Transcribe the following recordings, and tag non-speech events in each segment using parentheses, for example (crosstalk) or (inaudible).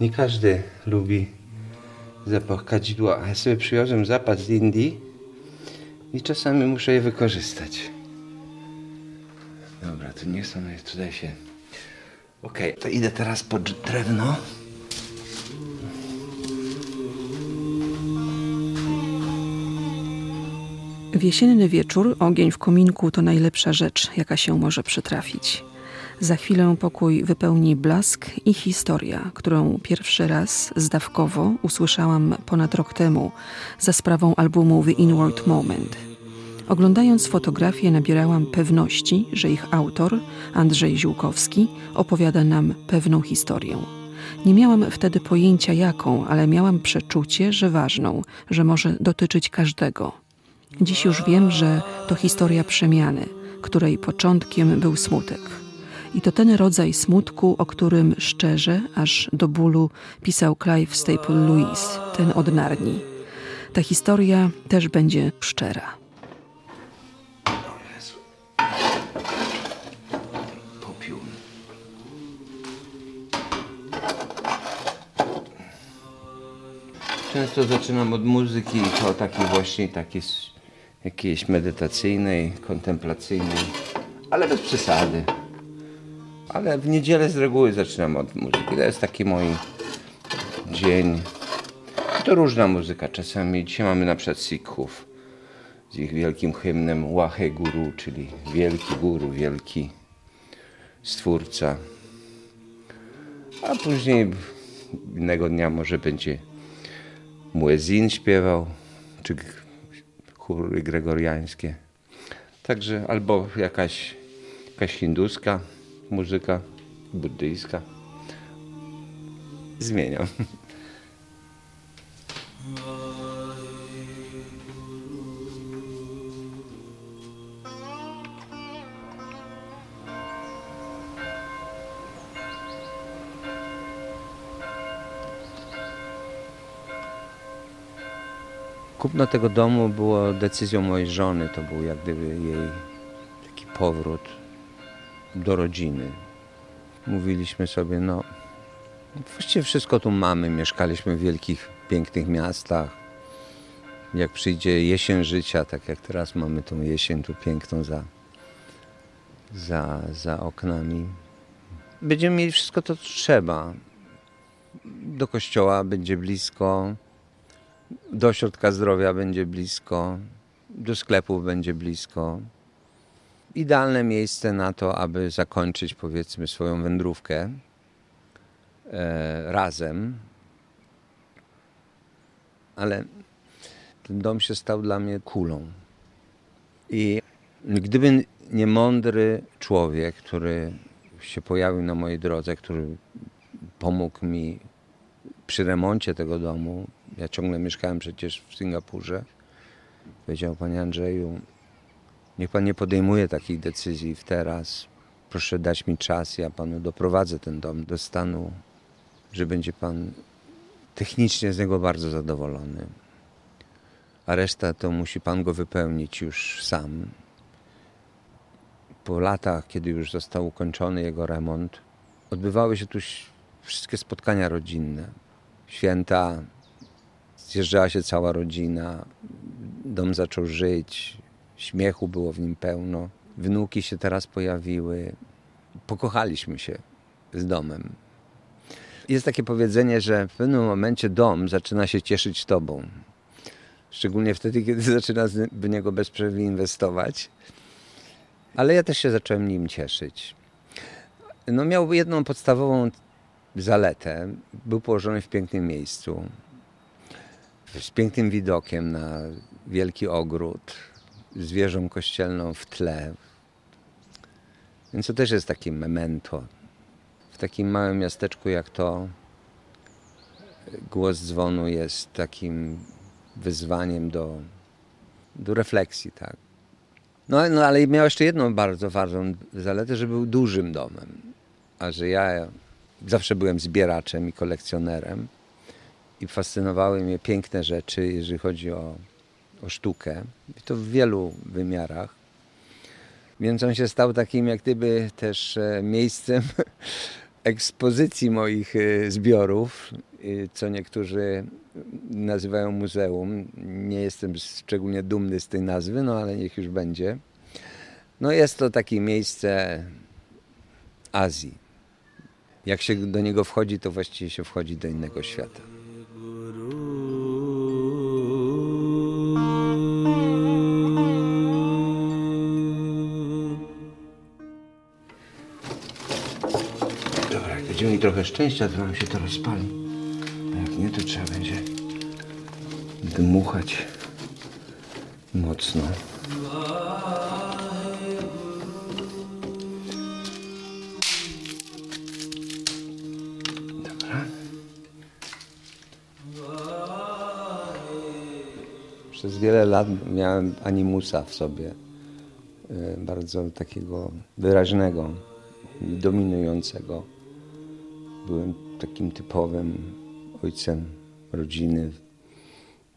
Nie każdy lubi zapach kadzidła. Ja sobie przywiozłem zapach z Indii i czasami muszę je wykorzystać. Dobra, to nie są, tutaj się... Okej, to idę teraz po drz- drewno. W jesienny wieczór ogień w kominku to najlepsza rzecz, jaka się może przytrafić. Za chwilę pokój wypełni blask i historia, którą pierwszy raz zdawkowo usłyszałam ponad rok temu za sprawą albumu The Inward Moment. Oglądając fotografię nabierałam pewności, że ich autor, Andrzej Ziółkowski, opowiada nam pewną historię. Nie miałam wtedy pojęcia jaką, ale miałam przeczucie, że ważną, że może dotyczyć każdego. Dziś już wiem, że to historia przemiany, której początkiem był smutek. I to ten rodzaj smutku, o którym szczerze, aż do bólu pisał Clive Staple Lewis, ten od Narni. Ta historia też będzie szczera. Często zaczynam od muzyki to takiej właśnie takiej jakiejś medytacyjnej, kontemplacyjnej, ale bez przesady. Ale w niedzielę z reguły zaczynam od muzyki. To jest taki mój dzień. To różna muzyka. Czasami dzisiaj mamy na przykład Sikhów z ich wielkim hymnem Wahe Guru, czyli wielki guru, wielki stwórca. A później innego dnia może będzie muezin śpiewał, czy chóry gregoriańskie. Także albo jakaś, jakaś hinduska muzyka, buddyjska. Zmieniam. Kupno tego domu było decyzją mojej żony. To był jak gdyby jej taki powrót do rodziny. Mówiliśmy sobie, no właściwie wszystko tu mamy. Mieszkaliśmy w wielkich, pięknych miastach. Jak przyjdzie jesień życia, tak jak teraz mamy tą jesień tu piękną za, za, za oknami. Będziemy mieli wszystko to, co trzeba. Do kościoła będzie blisko, do ośrodka zdrowia będzie blisko, do sklepów będzie blisko. Idealne miejsce na to, aby zakończyć powiedzmy swoją wędrówkę e, razem. Ale ten dom się stał dla mnie kulą. I gdyby nie mądry człowiek, który się pojawił na mojej drodze, który pomógł mi przy remoncie tego domu, ja ciągle mieszkałem przecież w Singapurze, powiedział Panie Andrzeju, niech Pan nie podejmuje takich decyzji w teraz. Proszę dać mi czas, ja Panu doprowadzę ten dom do stanu, że będzie Pan technicznie z niego bardzo zadowolony. A reszta to musi Pan go wypełnić już sam. Po latach, kiedy już został ukończony jego remont, odbywały się tu wszystkie spotkania rodzinne. Święta, zjeżdżała się cała rodzina, dom zaczął żyć, śmiechu było w nim pełno. Wnuki się teraz pojawiły. Pokochaliśmy się z domem. Jest takie powiedzenie, że w pewnym momencie dom zaczyna się cieszyć tobą. Szczególnie wtedy, kiedy (laughs) zaczyna w niego bezprzerwnie inwestować. Ale ja też się zacząłem nim cieszyć. No miał jedną podstawową zaletę. Był położony w pięknym miejscu. Z pięknym widokiem na wielki ogród. Z wieżą kościelną w tle. Więc to też jest takie memento. W takim małym miasteczku jak to głos dzwonu jest takim wyzwaniem do, do refleksji, tak. No, no ale miał jeszcze jedną bardzo ważną zaletę, że był dużym domem. A że ja zawsze byłem zbieraczem i kolekcjonerem i fascynowały mnie piękne rzeczy, jeżeli chodzi o, o sztukę. I to w wielu wymiarach. Więc on się stał takim jak gdyby też e, miejscem (laughs) ekspozycji moich y, zbiorów, co niektórzy nazywają muzeum. Nie jestem szczególnie dumny z tej nazwy, no ale niech już będzie. No jest to takie miejsce Azji. Jak się do niego wchodzi, to właściwie się wchodzi do innego świata. Będziemy mieli trochę szczęścia, to nam się to rozpali. A jak nie, to trzeba będzie dmuchać mocno. Dobra. Przez wiele lat miałem animusa w sobie. e, Bardzo takiego wyraźnego dominującego. Byłem takim typowym ojcem rodziny.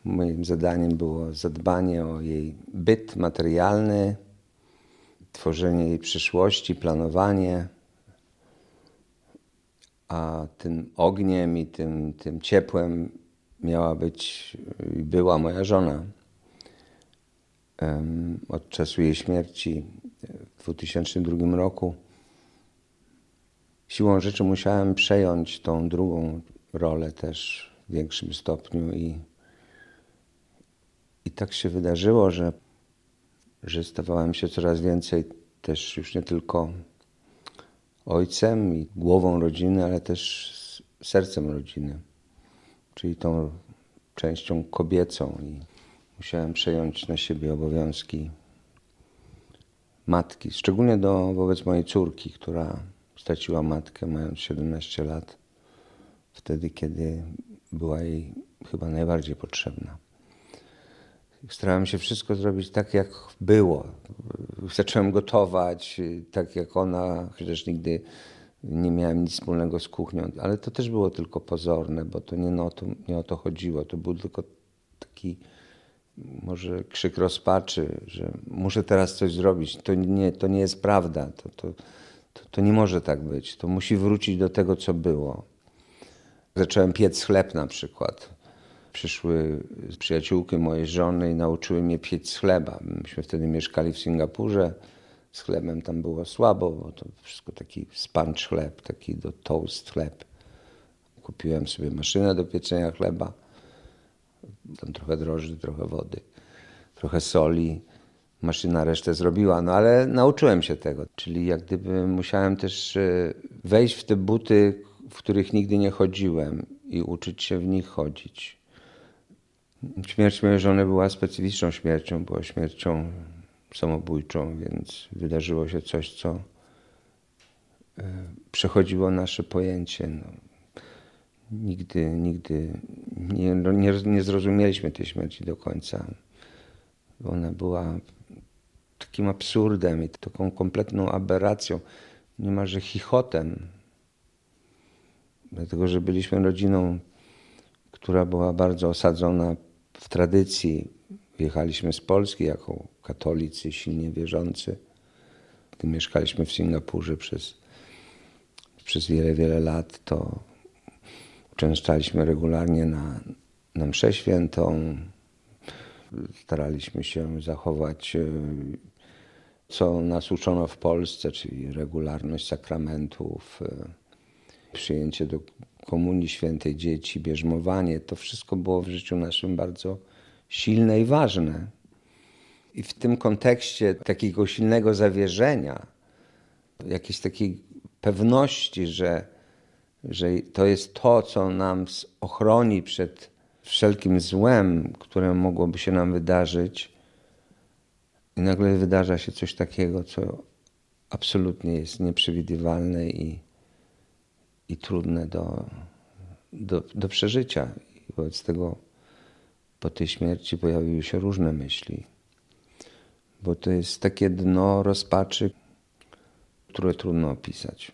Moim zadaniem było zadbanie o jej byt materialny, tworzenie jej przyszłości, planowanie. A tym ogniem i tym, tym ciepłem miała być i była moja żona. Od czasu jej śmierci w 2002 roku siłą rzeczy musiałem przejąć tą drugą rolę też w większym stopniu i, i tak się wydarzyło, że, że stawałem się coraz więcej też już nie tylko ojcem i głową rodziny, ale też sercem rodziny, czyli tą częścią kobiecą i musiałem przejąć na siebie obowiązki matki, szczególnie do, wobec mojej córki, która straciła matkę mając 17 lat, wtedy kiedy była jej chyba najbardziej potrzebna. Starałem się wszystko zrobić tak, jak było. Zacząłem gotować tak, jak ona, chociaż nigdy nie miałem nic wspólnego z kuchnią, ale to też było tylko pozorne, bo to nie, no, to nie o to chodziło. To był tylko taki może krzyk rozpaczy, że muszę teraz coś zrobić. To nie, to nie jest prawda. To, to, to, to nie może tak być. To musi wrócić do tego, co było. Zacząłem piec chleb na przykład. Przyszły przyjaciółki mojej żony i nauczyły mnie piec chleba. Myśmy wtedy mieszkali w Singapurze. Z chlebem tam było słabo, bo to wszystko taki sponge chleb, taki do toast chleb. Kupiłem sobie maszynę do pieczenia chleba. Tam trochę drożdży, trochę wody, trochę soli. Maszyna resztę zrobiła, no ale nauczyłem się tego. Czyli jak gdyby musiałem też e, wejść w te buty, w których nigdy nie chodziłem i uczyć się w nich chodzić. Śmierć mojej żony była specyficzną śmiercią, była śmiercią samobójczą, więc wydarzyło się coś, co e, przechodziło nasze pojęcie. No. Nigdy, nigdy nie, nie, nie zrozumieliśmy tej śmierci do końca. Ona była takim absurdem i taką kompletną aberracją, niemalże chichotem. Dlatego, że byliśmy rodziną, która była bardzo osadzona w tradycji. Wjechaliśmy z Polski jako katolicy, silnie wierzący. Mieszkaliśmy w Singapurze przez, przez wiele, wiele lat, to uczęszczaliśmy regularnie na, na mszę świętą. Staraliśmy się zachować, e, co nas uczono w Polsce, czyli regularność sakramentów, e, przyjęcie do komunii świętej dzieci, bierzmowanie. To wszystko było w życiu naszym bardzo silne i ważne. I w tym kontekście takiego silnego zawierzenia, jakiejś takiej pewności, że, że to jest to, co nam ochroni przed wszelkim złem, które mogłoby się nam wydarzyć. I nagle wydarza się coś takiego, co absolutnie jest nieprzewidywalne i, i trudne do, do, do przeżycia. I wobec tego po tej śmierci pojawiły się różne myśli. Bo to jest takie dno rozpaczy, które trudno opisać.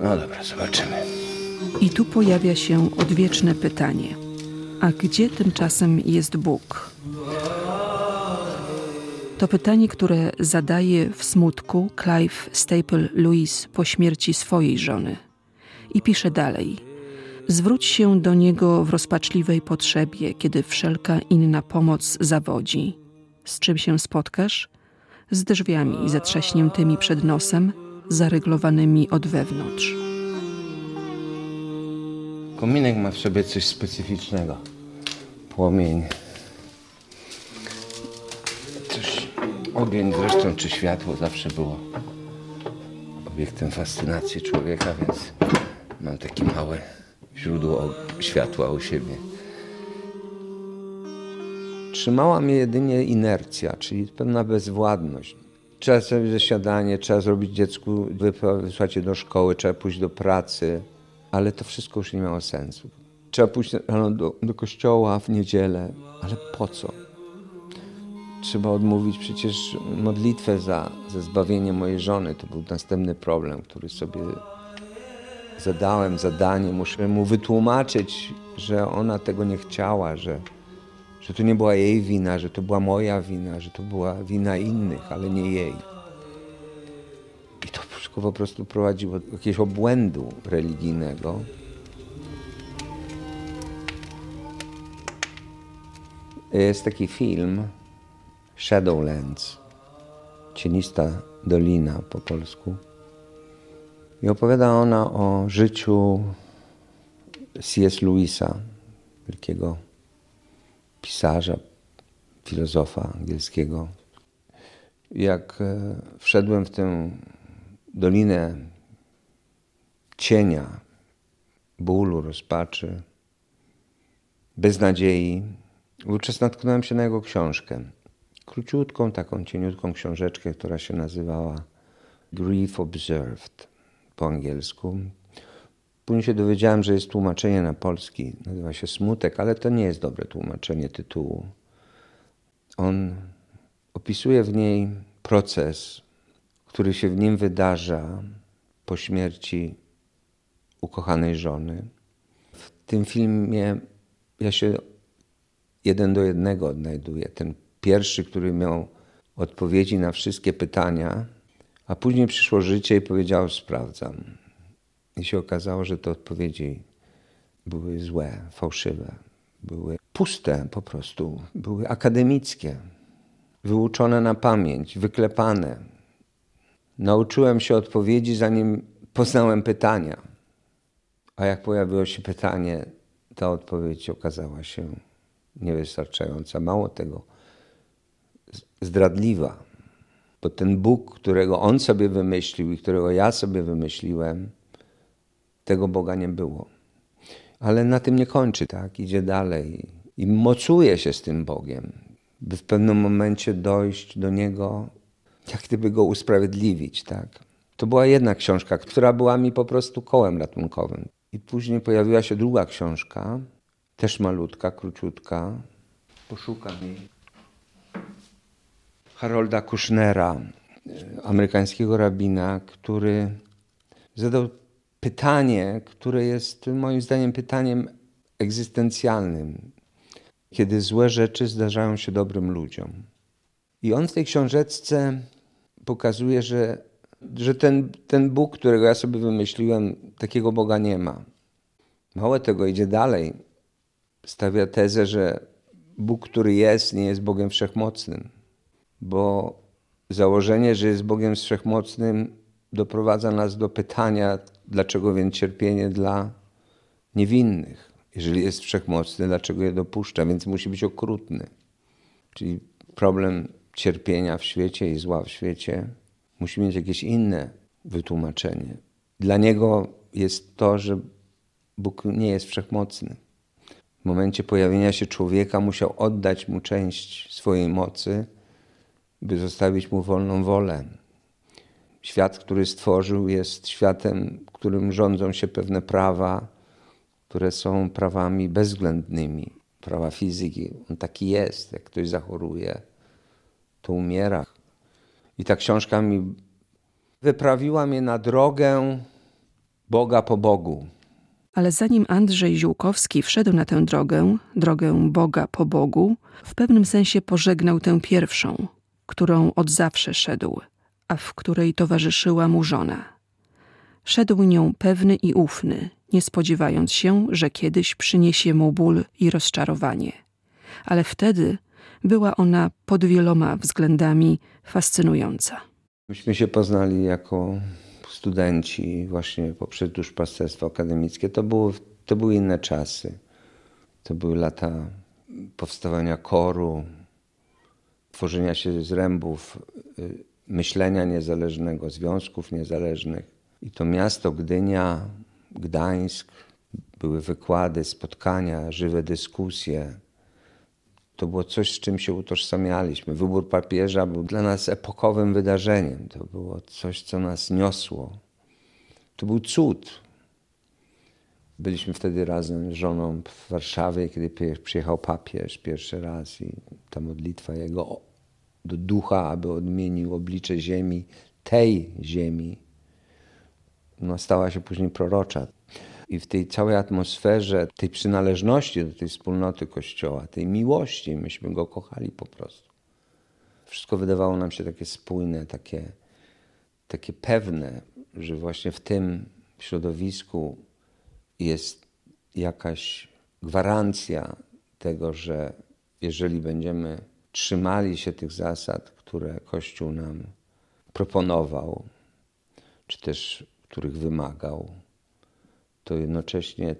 No dobra, zobaczymy. I tu pojawia się odwieczne pytanie: a gdzie tymczasem jest Bóg? To pytanie, które zadaje w smutku Clive Staple Lewis po śmierci swojej żony. I pisze dalej. Zwróć się do niego w rozpaczliwej potrzebie, kiedy wszelka inna pomoc zawodzi. Z czym się spotkasz? Z drzwiami zatrzaśniętymi przed nosem, zaryglowanymi od wewnątrz. Kominek ma w sobie coś specyficznego. Płomień. Ogień zresztą, czy światło zawsze było obiektem fascynacji człowieka, więc mam takie małe źródło światła u siebie. Trzymała mnie jedynie inercja, czyli pewna bezwładność. Trzeba sobie zasiadanie, trzeba zrobić dziecku, wysłać je do szkoły, trzeba pójść do pracy, ale to wszystko już nie miało sensu. Trzeba pójść do, do kościoła w niedzielę, ale po co? Trzeba odmówić przecież modlitwę za, za zbawienie mojej żony. To był następny problem, który sobie zadałem, zadanie. Muszę mu wytłumaczyć, że ona tego nie chciała, że, że to nie była jej wina, że to była moja wina, że to była wina innych, ale nie jej. I to wszystko po prostu prowadziło do jakiegoś obłędu religijnego. Jest taki film Shadowlands, cienista dolina po polsku. I opowiada ona o życiu C.S. Lewisa, wielkiego pisarza, filozofa angielskiego. Jak e, wszedłem w tę dolinę cienia, bólu, rozpaczy, beznadziei, wówczas natknąłem się na jego książkę. Króciutką, taką cieniutką książeczkę, która się nazywała Grief Observed po angielsku. Później się dowiedziałem, że jest tłumaczenie na polski, nazywa się Smutek, ale to nie jest dobre tłumaczenie tytułu. On opisuje w niej proces, który się w nim wydarza po śmierci ukochanej żony. W tym filmie ja się jeden do jednego odnajduję. Ten pierwszy, który miał odpowiedzi na wszystkie pytania, a później przyszło życie i powiedziało: Sprawdzam. I się okazało, że te odpowiedzi były złe, fałszywe, były puste po prostu, były akademickie, wyuczone na pamięć, wyklepane. Nauczyłem się odpowiedzi, zanim poznałem pytania. A jak pojawiło się pytanie, ta odpowiedź okazała się niewystarczająca. Mało tego, zdradliwa. Bo ten Bóg, którego on sobie wymyślił i którego ja sobie wymyśliłem, tego Boga nie było. Ale na tym nie kończy, tak? Idzie dalej i mocuje się z tym Bogiem, by w pewnym momencie dojść do Niego, jak gdyby Go usprawiedliwić, tak? To była jedna książka, która była mi po prostu kołem ratunkowym. I później pojawiła się druga książka, też malutka, króciutka. Poszukam jej. Harolda Kushnera, amerykańskiego rabina, który zadał pytanie, które jest moim zdaniem pytaniem egzystencjalnym. Kiedy złe rzeczy zdarzają się dobrym ludziom. I on w tej książeczce pokazuje, że, że ten, ten Bóg, którego ja sobie wymyśliłem, takiego Boga nie ma. Mało tego, idzie dalej. Stawia tezę, że Bóg, który jest, nie jest Bogiem wszechmocnym bo założenie, że jest Bogiem Wszechmocnym, doprowadza nas do pytania, dlaczego więc cierpienie dla niewinnych. Jeżeli jest wszechmocny, dlaczego je dopuszcza? Więc musi być okrutny. Czyli problem cierpienia w świecie i zła w świecie musi mieć jakieś inne wytłumaczenie. Dla niego jest to, że Bóg nie jest wszechmocny. W momencie pojawienia się człowieka musiał oddać mu część swojej mocy by zostawić mu wolną wolę. Świat, który stworzył, jest światem, którym rządzą się pewne prawa, które są prawami bezwzględnymi. Prawa fizyki. On taki jest. Jak ktoś zachoruje, to umiera. I ta książka mi wyprawiła mnie na drogę Boga po Bogu. Ale zanim Andrzej Ziółkowski wszedł na tę drogę, drogę Boga po Bogu, w pewnym sensie pożegnał tę pierwszą, którą od zawsze szedł, a w której towarzyszyła mu żona. Szedł nią pewny i ufny, nie spodziewając się, że kiedyś przyniesie mu ból i rozczarowanie. Ale wtedy była ona pod wieloma względami fascynująca. Myśmy się poznali jako studenci właśnie poprzez duszpasterstwo akademickie. To, było, to były inne czasy. To były lata powstawania koru, tworzenia się zrębów, y, myślenia niezależnego, związków niezależnych. I to miasto Gdynia, Gdańsk, były wykłady, spotkania, żywe dyskusje. To było coś, z czym się utożsamialiśmy. Wybór papieża był dla nas epokowym wydarzeniem. To było coś, co nas niosło. To był cud. Byliśmy wtedy razem z żoną w Warszawie, kiedy przyjechał papież pierwszy raz i ta modlitwa jego do ducha, aby odmienił oblicze ziemi, tej ziemi, no, stała się później prorocza. I w tej całej atmosferze, tej przynależności do tej wspólnoty Kościoła, tej miłości, myśmy go kochali po prostu. Wszystko wydawało nam się takie spójne, takie, takie pewne, że właśnie w tym środowisku jest jakaś gwarancja tego, że jeżeli będziemy trzymali się tych zasad, które Kościół nam proponował, czy też których wymagał, to jednocześnie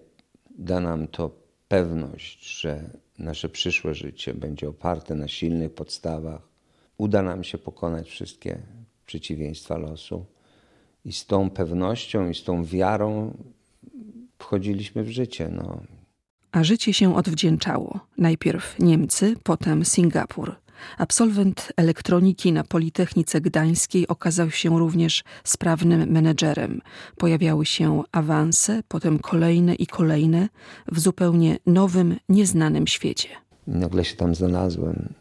da nam to pewność, że nasze przyszłe życie będzie oparte na silnych podstawach. Uda nam się pokonać wszystkie przeciwieństwa losu. I z tą pewnością i z tą wiarą wchodziliśmy w życie. No. A życie się odwdzięczało. Najpierw Niemcy, potem Singapur. Absolwent elektroniki na Politechnice Gdańskiej okazał się również sprawnym menedżerem. Pojawiały się awanse, potem kolejne i kolejne w zupełnie nowym, nieznanym świecie. Nagle się tam znalazłem.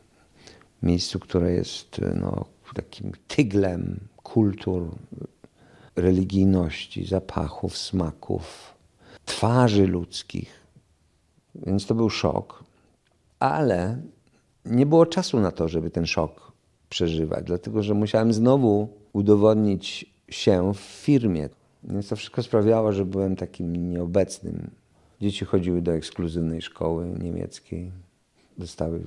W miejscu, które jest no, takim tyglem kultur, religijności, zapachów, smaków, twarzy ludzkich. Więc to był szok. Ale nie było czasu na to, żeby ten szok przeżywać, dlatego że musiałem znowu udowodnić się w firmie. Więc to wszystko sprawiało, że byłem takim nieobecnym. Dzieci chodziły do ekskluzywnej szkoły niemieckiej, dostały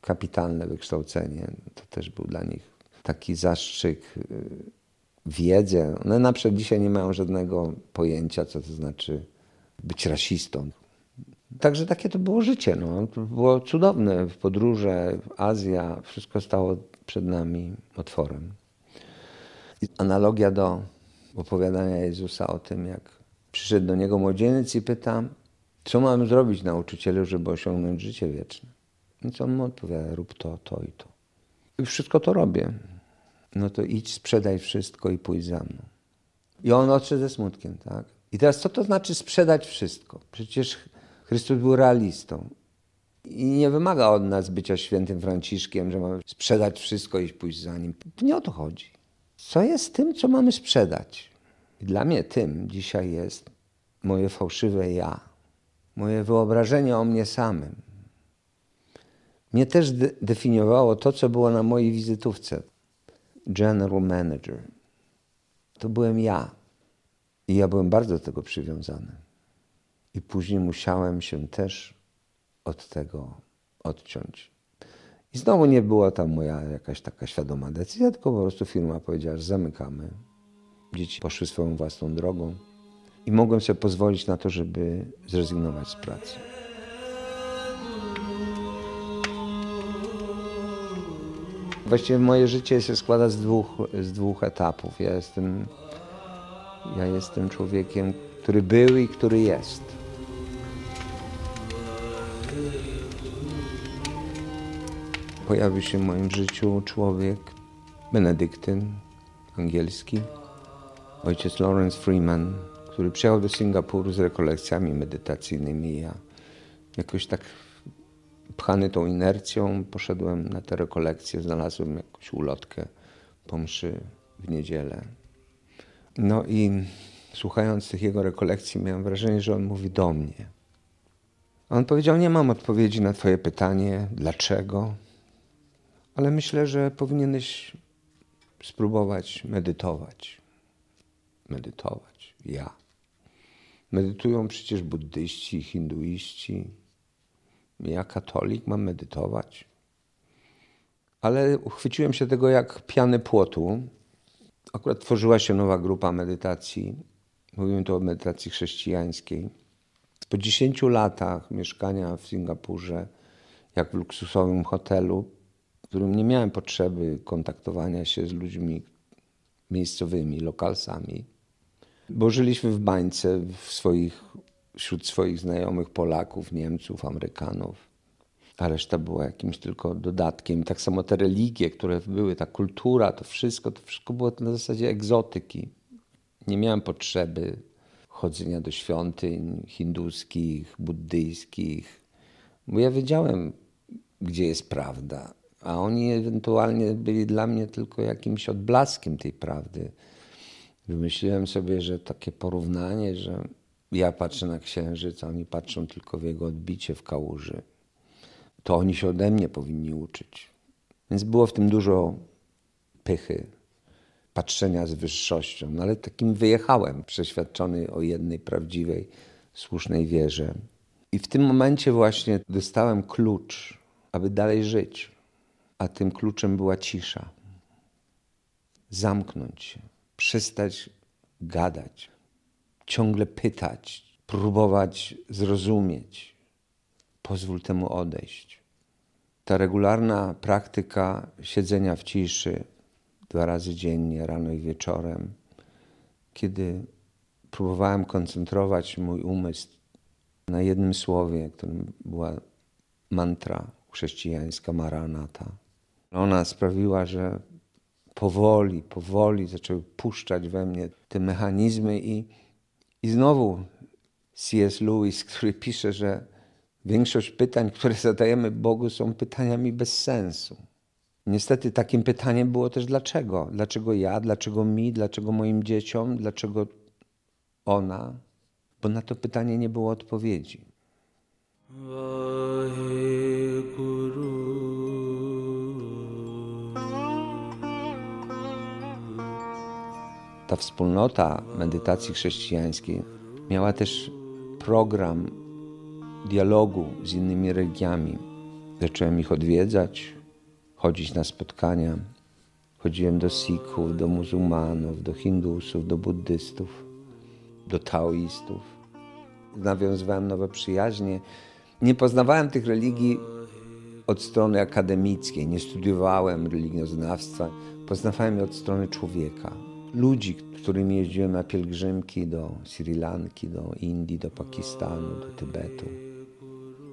kapitalne wykształcenie. To też był dla nich taki zastrzyk y, wiedzy. One na dzisiaj nie mają żadnego pojęcia, co to znaczy być rasistą. Także takie to było życie. No. To było cudowne. Podróże, Azja, wszystko stało przed nami otworem. I analogia do opowiadania Jezusa o tym, jak przyszedł do niego młodzieniec i pyta, co mam zrobić nauczycielu, żeby osiągnąć życie wieczne. Więc on mu odpowiada, rób to, to i to. I wszystko to robię. No to idź, sprzedaj wszystko i pójdź za mną. I on odszedł ze smutkiem, tak? I teraz co to znaczy sprzedać wszystko? Przecież Chrystus był realistą. I nie wymaga od nas bycia świętym Franciszkiem, że mamy sprzedać wszystko i pójść za nim. Nie o to chodzi. Co jest tym, co mamy sprzedać? I dla mnie tym dzisiaj jest moje fałszywe ja, moje wyobrażenie o mnie samym. Mnie też de definiowało to, co było na mojej wizytówce. General Manager. To byłem ja. I ja byłem bardzo do tego przywiązany. I później musiałem się też od tego odciąć. I znowu nie była tam moja jakaś taka świadoma decyzja, tylko po prostu firma powiedziała, że zamykamy. Dzieci poszły swoją własną drogą i mogłem sobie pozwolić na to, żeby zrezygnować z pracy. Właściwie moje życie się składa z dwóch, z dwóch etapów. Ja jestem, ja jestem człowiekiem, który był i który jest. Pojawił się w moim życiu człowiek, benedyktyn angielski, ojciec Lawrence Freeman, który przyjechał do Singapuru z rekolekcjami medytacyjnymi. Ja jakoś tak pchany tą inercją poszedłem na te rekolekcje, znalazłem jakąś ulotkę po mszy w niedzielę. No i słuchając tych jego rekolekcji miałem wrażenie, że on mówi do mnie. On powiedział, nie mam odpowiedzi na twoje pytanie, dlaczego, ale myślę, że powinieneś spróbować medytować. Medytować. Ja. Medytują przecież buddyści, hinduiści. Ja, katolik, mam medytować. Ale uchwyciłem się tego jak piany płotu. Akurat tworzyła się nowa grupa medytacji. Mówimy tu o medytacji chrześcijańskiej. Po 10 latach mieszkania w Singapurze, jak w luksusowym hotelu, w którym nie miałem potrzeby kontaktowania się z ludźmi miejscowymi, lokalsami, bo żyliśmy w bańce w swoich, wśród swoich znajomych Polaków, Niemców, Amerykanów, a reszta była jakimś tylko dodatkiem. Tak samo te religie, które były, ta kultura, to wszystko, to wszystko było na zasadzie egzotyki. Nie miałem potrzeby chodzenia do świątyń hinduskich, buddyjskich, bo ja wiedziałem, gdzie jest prawda, a oni ewentualnie byli dla mnie tylko jakimś odblaskiem tej prawdy. Wymyśliłem sobie, że takie porównanie, że ja patrzę na księżyc, a oni patrzą tylko w jego odbicie w kałuży, to oni się ode mnie powinni uczyć. Więc było w tym dużo pychy, patrzenia z wyższością, no ale takim wyjechałem, przeświadczony o jednej prawdziwej, słusznej wierze. I w tym momencie właśnie dostałem klucz, aby dalej żyć, a tym kluczem była cisza. Zamknąć się, przestać gadać, ciągle pytać, próbować zrozumieć. Pozwól temu odejść. Ta regularna praktyka siedzenia w ciszy, dwa razy dziennie, rano i wieczorem, kiedy próbowałem koncentrować mój umysł na jednym słowie, którym była mantra chrześcijańska Maranata. Ona sprawiła, że powoli, powoli zaczęły puszczać we mnie te mechanizmy i, i znowu C.S. Lewis, który pisze, że większość pytań, które zadajemy Bogu są pytaniami bez sensu. Niestety takim pytaniem było też dlaczego? Dlaczego ja? Dlaczego mi? Dlaczego moim dzieciom? Dlaczego ona? Bo na to pytanie nie było odpowiedzi. Ta wspólnota medytacji chrześcijańskiej miała też program dialogu z innymi religiami. Zacząłem ich odwiedzać, chodzić na spotkania. Chodziłem do Sikhów, do muzułmanów, do Hindusów, do buddystów, do taoistów. Nawiązywałem nowe przyjaźnie. Nie poznawałem tych religii od strony akademickiej, nie studiowałem religioznawstwa. Poznawałem je od strony człowieka. Ludzi, którymi jeździłem na pielgrzymki do Sri Lanki, do Indii, do Pakistanu, do Tybetu.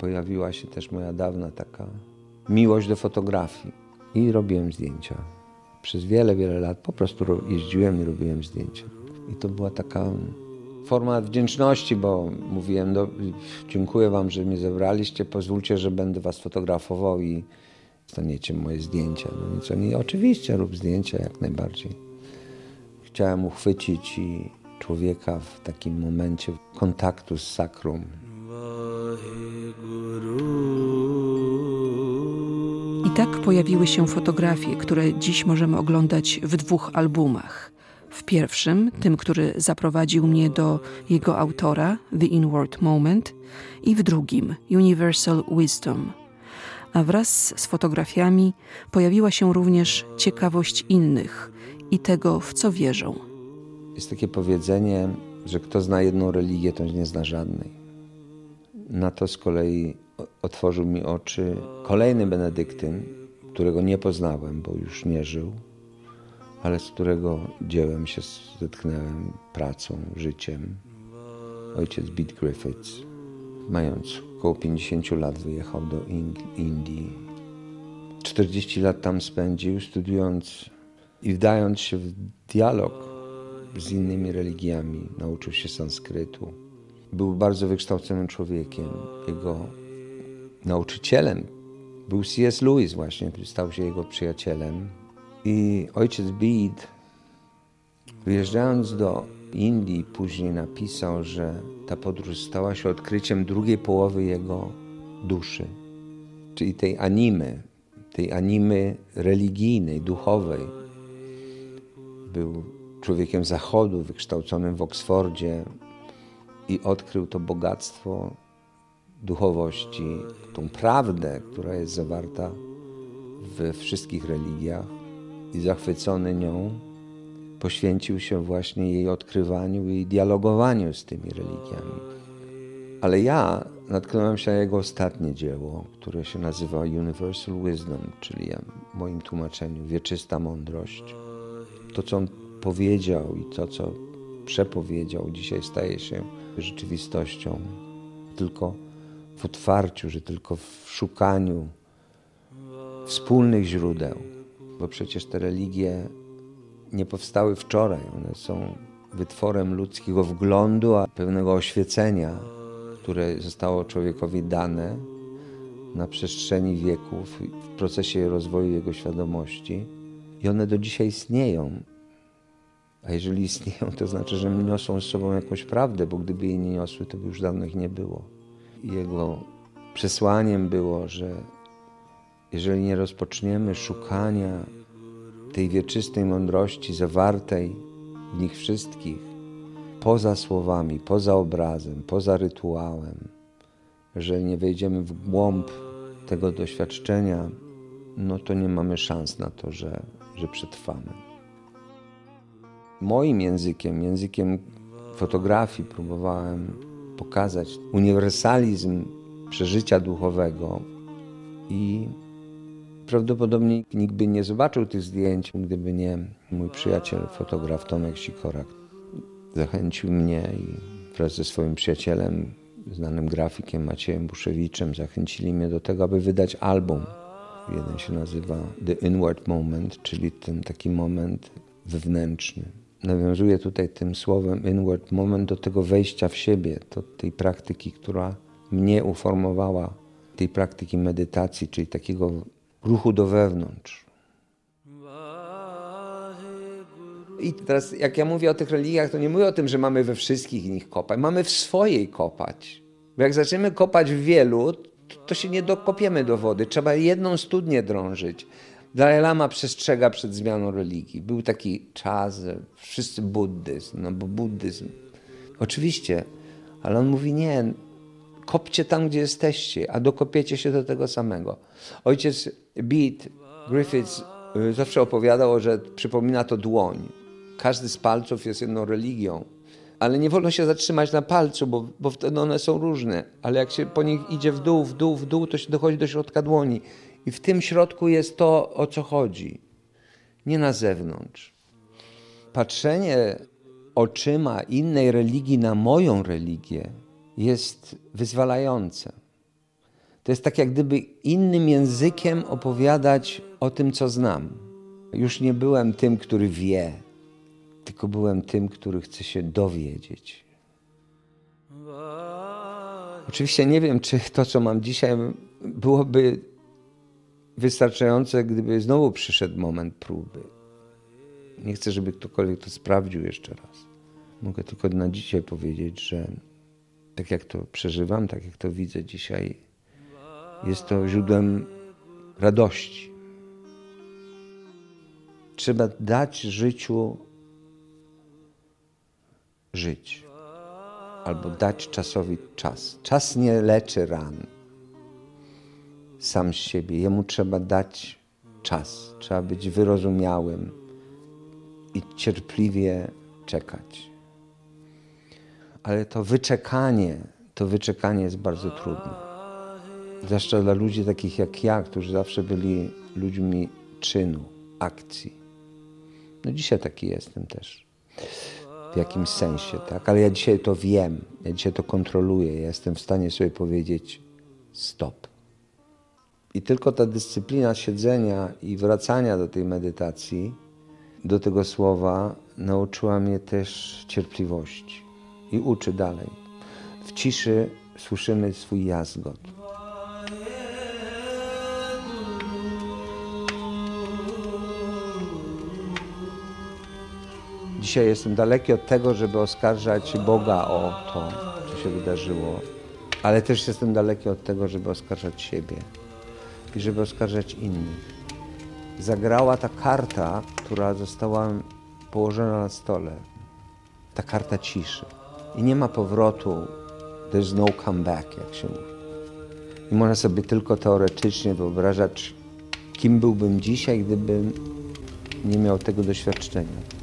Pojawiła się też moja dawna taka miłość do fotografii i robiłem zdjęcia. Przez wiele, wiele lat po prostu jeździłem i robiłem zdjęcia. I to była taka forma wdzięczności, bo mówiłem, do, dziękuję wam, że mnie zebraliście, pozwólcie, że będę was fotografował i staniecie moje zdjęcia. No więc oni, oczywiście rób zdjęcia jak najbardziej. Chciałem uchwycić i człowieka w takim momencie kontaktu z sakrum. I tak pojawiły się fotografie, które dziś możemy oglądać w dwóch albumach. W pierwszym, tym, który zaprowadził mnie do jego autora, The Inward Moment, i w drugim, Universal Wisdom. A wraz z fotografiami pojawiła się również ciekawość innych i tego, w co wierzą. Jest takie powiedzenie, że kto zna jedną religię, to nie zna żadnej. Na to z kolei otworzył mi oczy kolejny Benedyktyn, którego nie poznałem, bo już nie żył, ale z którego dziełem się zetknąłem pracą, życiem. Ojciec Beat Griffiths, mając około 50 lat, wyjechał do Indii. 40 lat tam spędził, studiując i wdając się w dialog z innymi religiami. Nauczył się sanskrytu. Był bardzo wykształconym człowiekiem. Jego nauczycielem był C.S. Lewis właśnie, który stał się jego przyjacielem. I ojciec Bede, wyjeżdżając do Indii, później napisał, że ta podróż stała się odkryciem drugiej połowy jego duszy, czyli tej animy, tej animy religijnej, duchowej. Był człowiekiem zachodu, wykształconym w Oksfordzie i odkrył to bogactwo duchowości, tą prawdę, która jest zawarta we wszystkich religiach i zachwycony nią poświęcił się właśnie jej odkrywaniu i dialogowaniu z tymi religiami. Ale ja natknąłem się na jego ostatnie dzieło, które się nazywa Universal Wisdom, czyli w moim tłumaczeniu wieczysta mądrość. To, co on powiedział i to, co przepowiedział, dzisiaj staje się rzeczywistością. Tylko w otwarciu, że tylko w szukaniu wspólnych źródeł, bo przecież te religie nie powstały wczoraj, one są wytworem ludzkiego wglądu, a pewnego oświecenia, które zostało człowiekowi dane na przestrzeni wieków w procesie rozwoju jego świadomości. I one do dzisiaj istnieją. A jeżeli istnieją, to znaczy, że niosą z sobą jakąś prawdę, bo gdyby jej nie niosły, to by już dawno ich nie było. Jego przesłaniem było, że jeżeli nie rozpoczniemy szukania tej wieczystej mądrości zawartej w nich wszystkich, poza słowami, poza obrazem, poza rytuałem, jeżeli nie wejdziemy w głąb tego doświadczenia, no to nie mamy szans na to, że, że przetrwamy. Moim językiem, językiem fotografii, próbowałem pokazać uniwersalizm przeżycia duchowego i prawdopodobnie nikt by nie zobaczył tych zdjęć, gdyby nie mój przyjaciel, fotograf Tomek Sikorak. Zachęcił mnie i wraz ze swoim przyjacielem, znanym grafikiem Maciejem Buszewiczem, zachęcili mnie do tego, aby wydać album. Jeden się nazywa The Inward Moment, czyli ten taki moment wewnętrzny. Nawiązuję tutaj tym słowem inward moment do tego wejścia w siebie, do tej praktyki, która mnie uformowała, tej praktyki medytacji, czyli takiego ruchu do wewnątrz. I teraz, jak ja mówię o tych religiach, to nie mówię o tym, że mamy we wszystkich nich kopać. Mamy w swojej kopać. Bo jak zaczniemy kopać w wielu, to się nie dokopiemy do wody. Trzeba jedną studnię drążyć. Dalai Lama przestrzega przed zmianą religii. Był taki czas, wszyscy buddyzm, no bo buddyzm. Oczywiście, ale on mówi nie, kopcie tam, gdzie jesteście, a dokopiecie się do tego samego. Ojciec Beat Griffiths y, zawsze opowiadał, że przypomina to dłoń. Każdy z palców jest jedną religią, ale nie wolno się zatrzymać na palcu, bo, bo wtedy one są różne. Ale jak się po nich idzie w dół, w dół, w dół, to się dochodzi do środka dłoni. I w tym środku jest to, o co chodzi. Nie na zewnątrz. Patrzenie oczyma innej religii na moją religię jest wyzwalające. To jest tak, jak gdyby innym językiem opowiadać o tym, co znam. Już nie byłem tym, który wie, tylko byłem tym, który chce się dowiedzieć. Oczywiście nie wiem, czy to, co mam dzisiaj, byłoby wystarczające, gdyby znowu przyszedł moment próby. Nie chcę, żeby ktokolwiek to sprawdził jeszcze raz. Mogę tylko na dzisiaj powiedzieć, że tak jak to przeżywam, tak jak to widzę dzisiaj, jest to źródłem radości. Trzeba dać życiu żyć, albo dać czasowi czas. Czas nie leczy ran sam z siebie. Jemu trzeba dać czas, trzeba być wyrozumiałym i cierpliwie czekać ale to wyczekanie, to wyczekanie jest bardzo trudne. Zwłaszcza dla ludzi takich jak ja, którzy zawsze byli ludźmi czynu, akcji. No dzisiaj taki jestem też. W jakimś sensie, tak? Ale ja dzisiaj to wiem, ja dzisiaj to kontroluję, ja jestem w stanie sobie powiedzieć stop. I tylko ta dyscyplina siedzenia i wracania do tej medytacji, do tego słowa, nauczyła mnie też cierpliwości i uczy dalej. W ciszy słyszymy swój jazgot. Dzisiaj jestem daleki od tego, żeby oskarżać Boga o to, co się wydarzyło, ale też jestem daleki od tego, żeby oskarżać siebie. I żeby oskarżać innych. Zagrała ta karta, która została położona na stole. Ta karta ciszy. I nie ma powrotu. There's no comeback, jak się mówi. I można sobie tylko teoretycznie wyobrażać, kim byłbym dzisiaj, gdybym nie miał tego doświadczenia.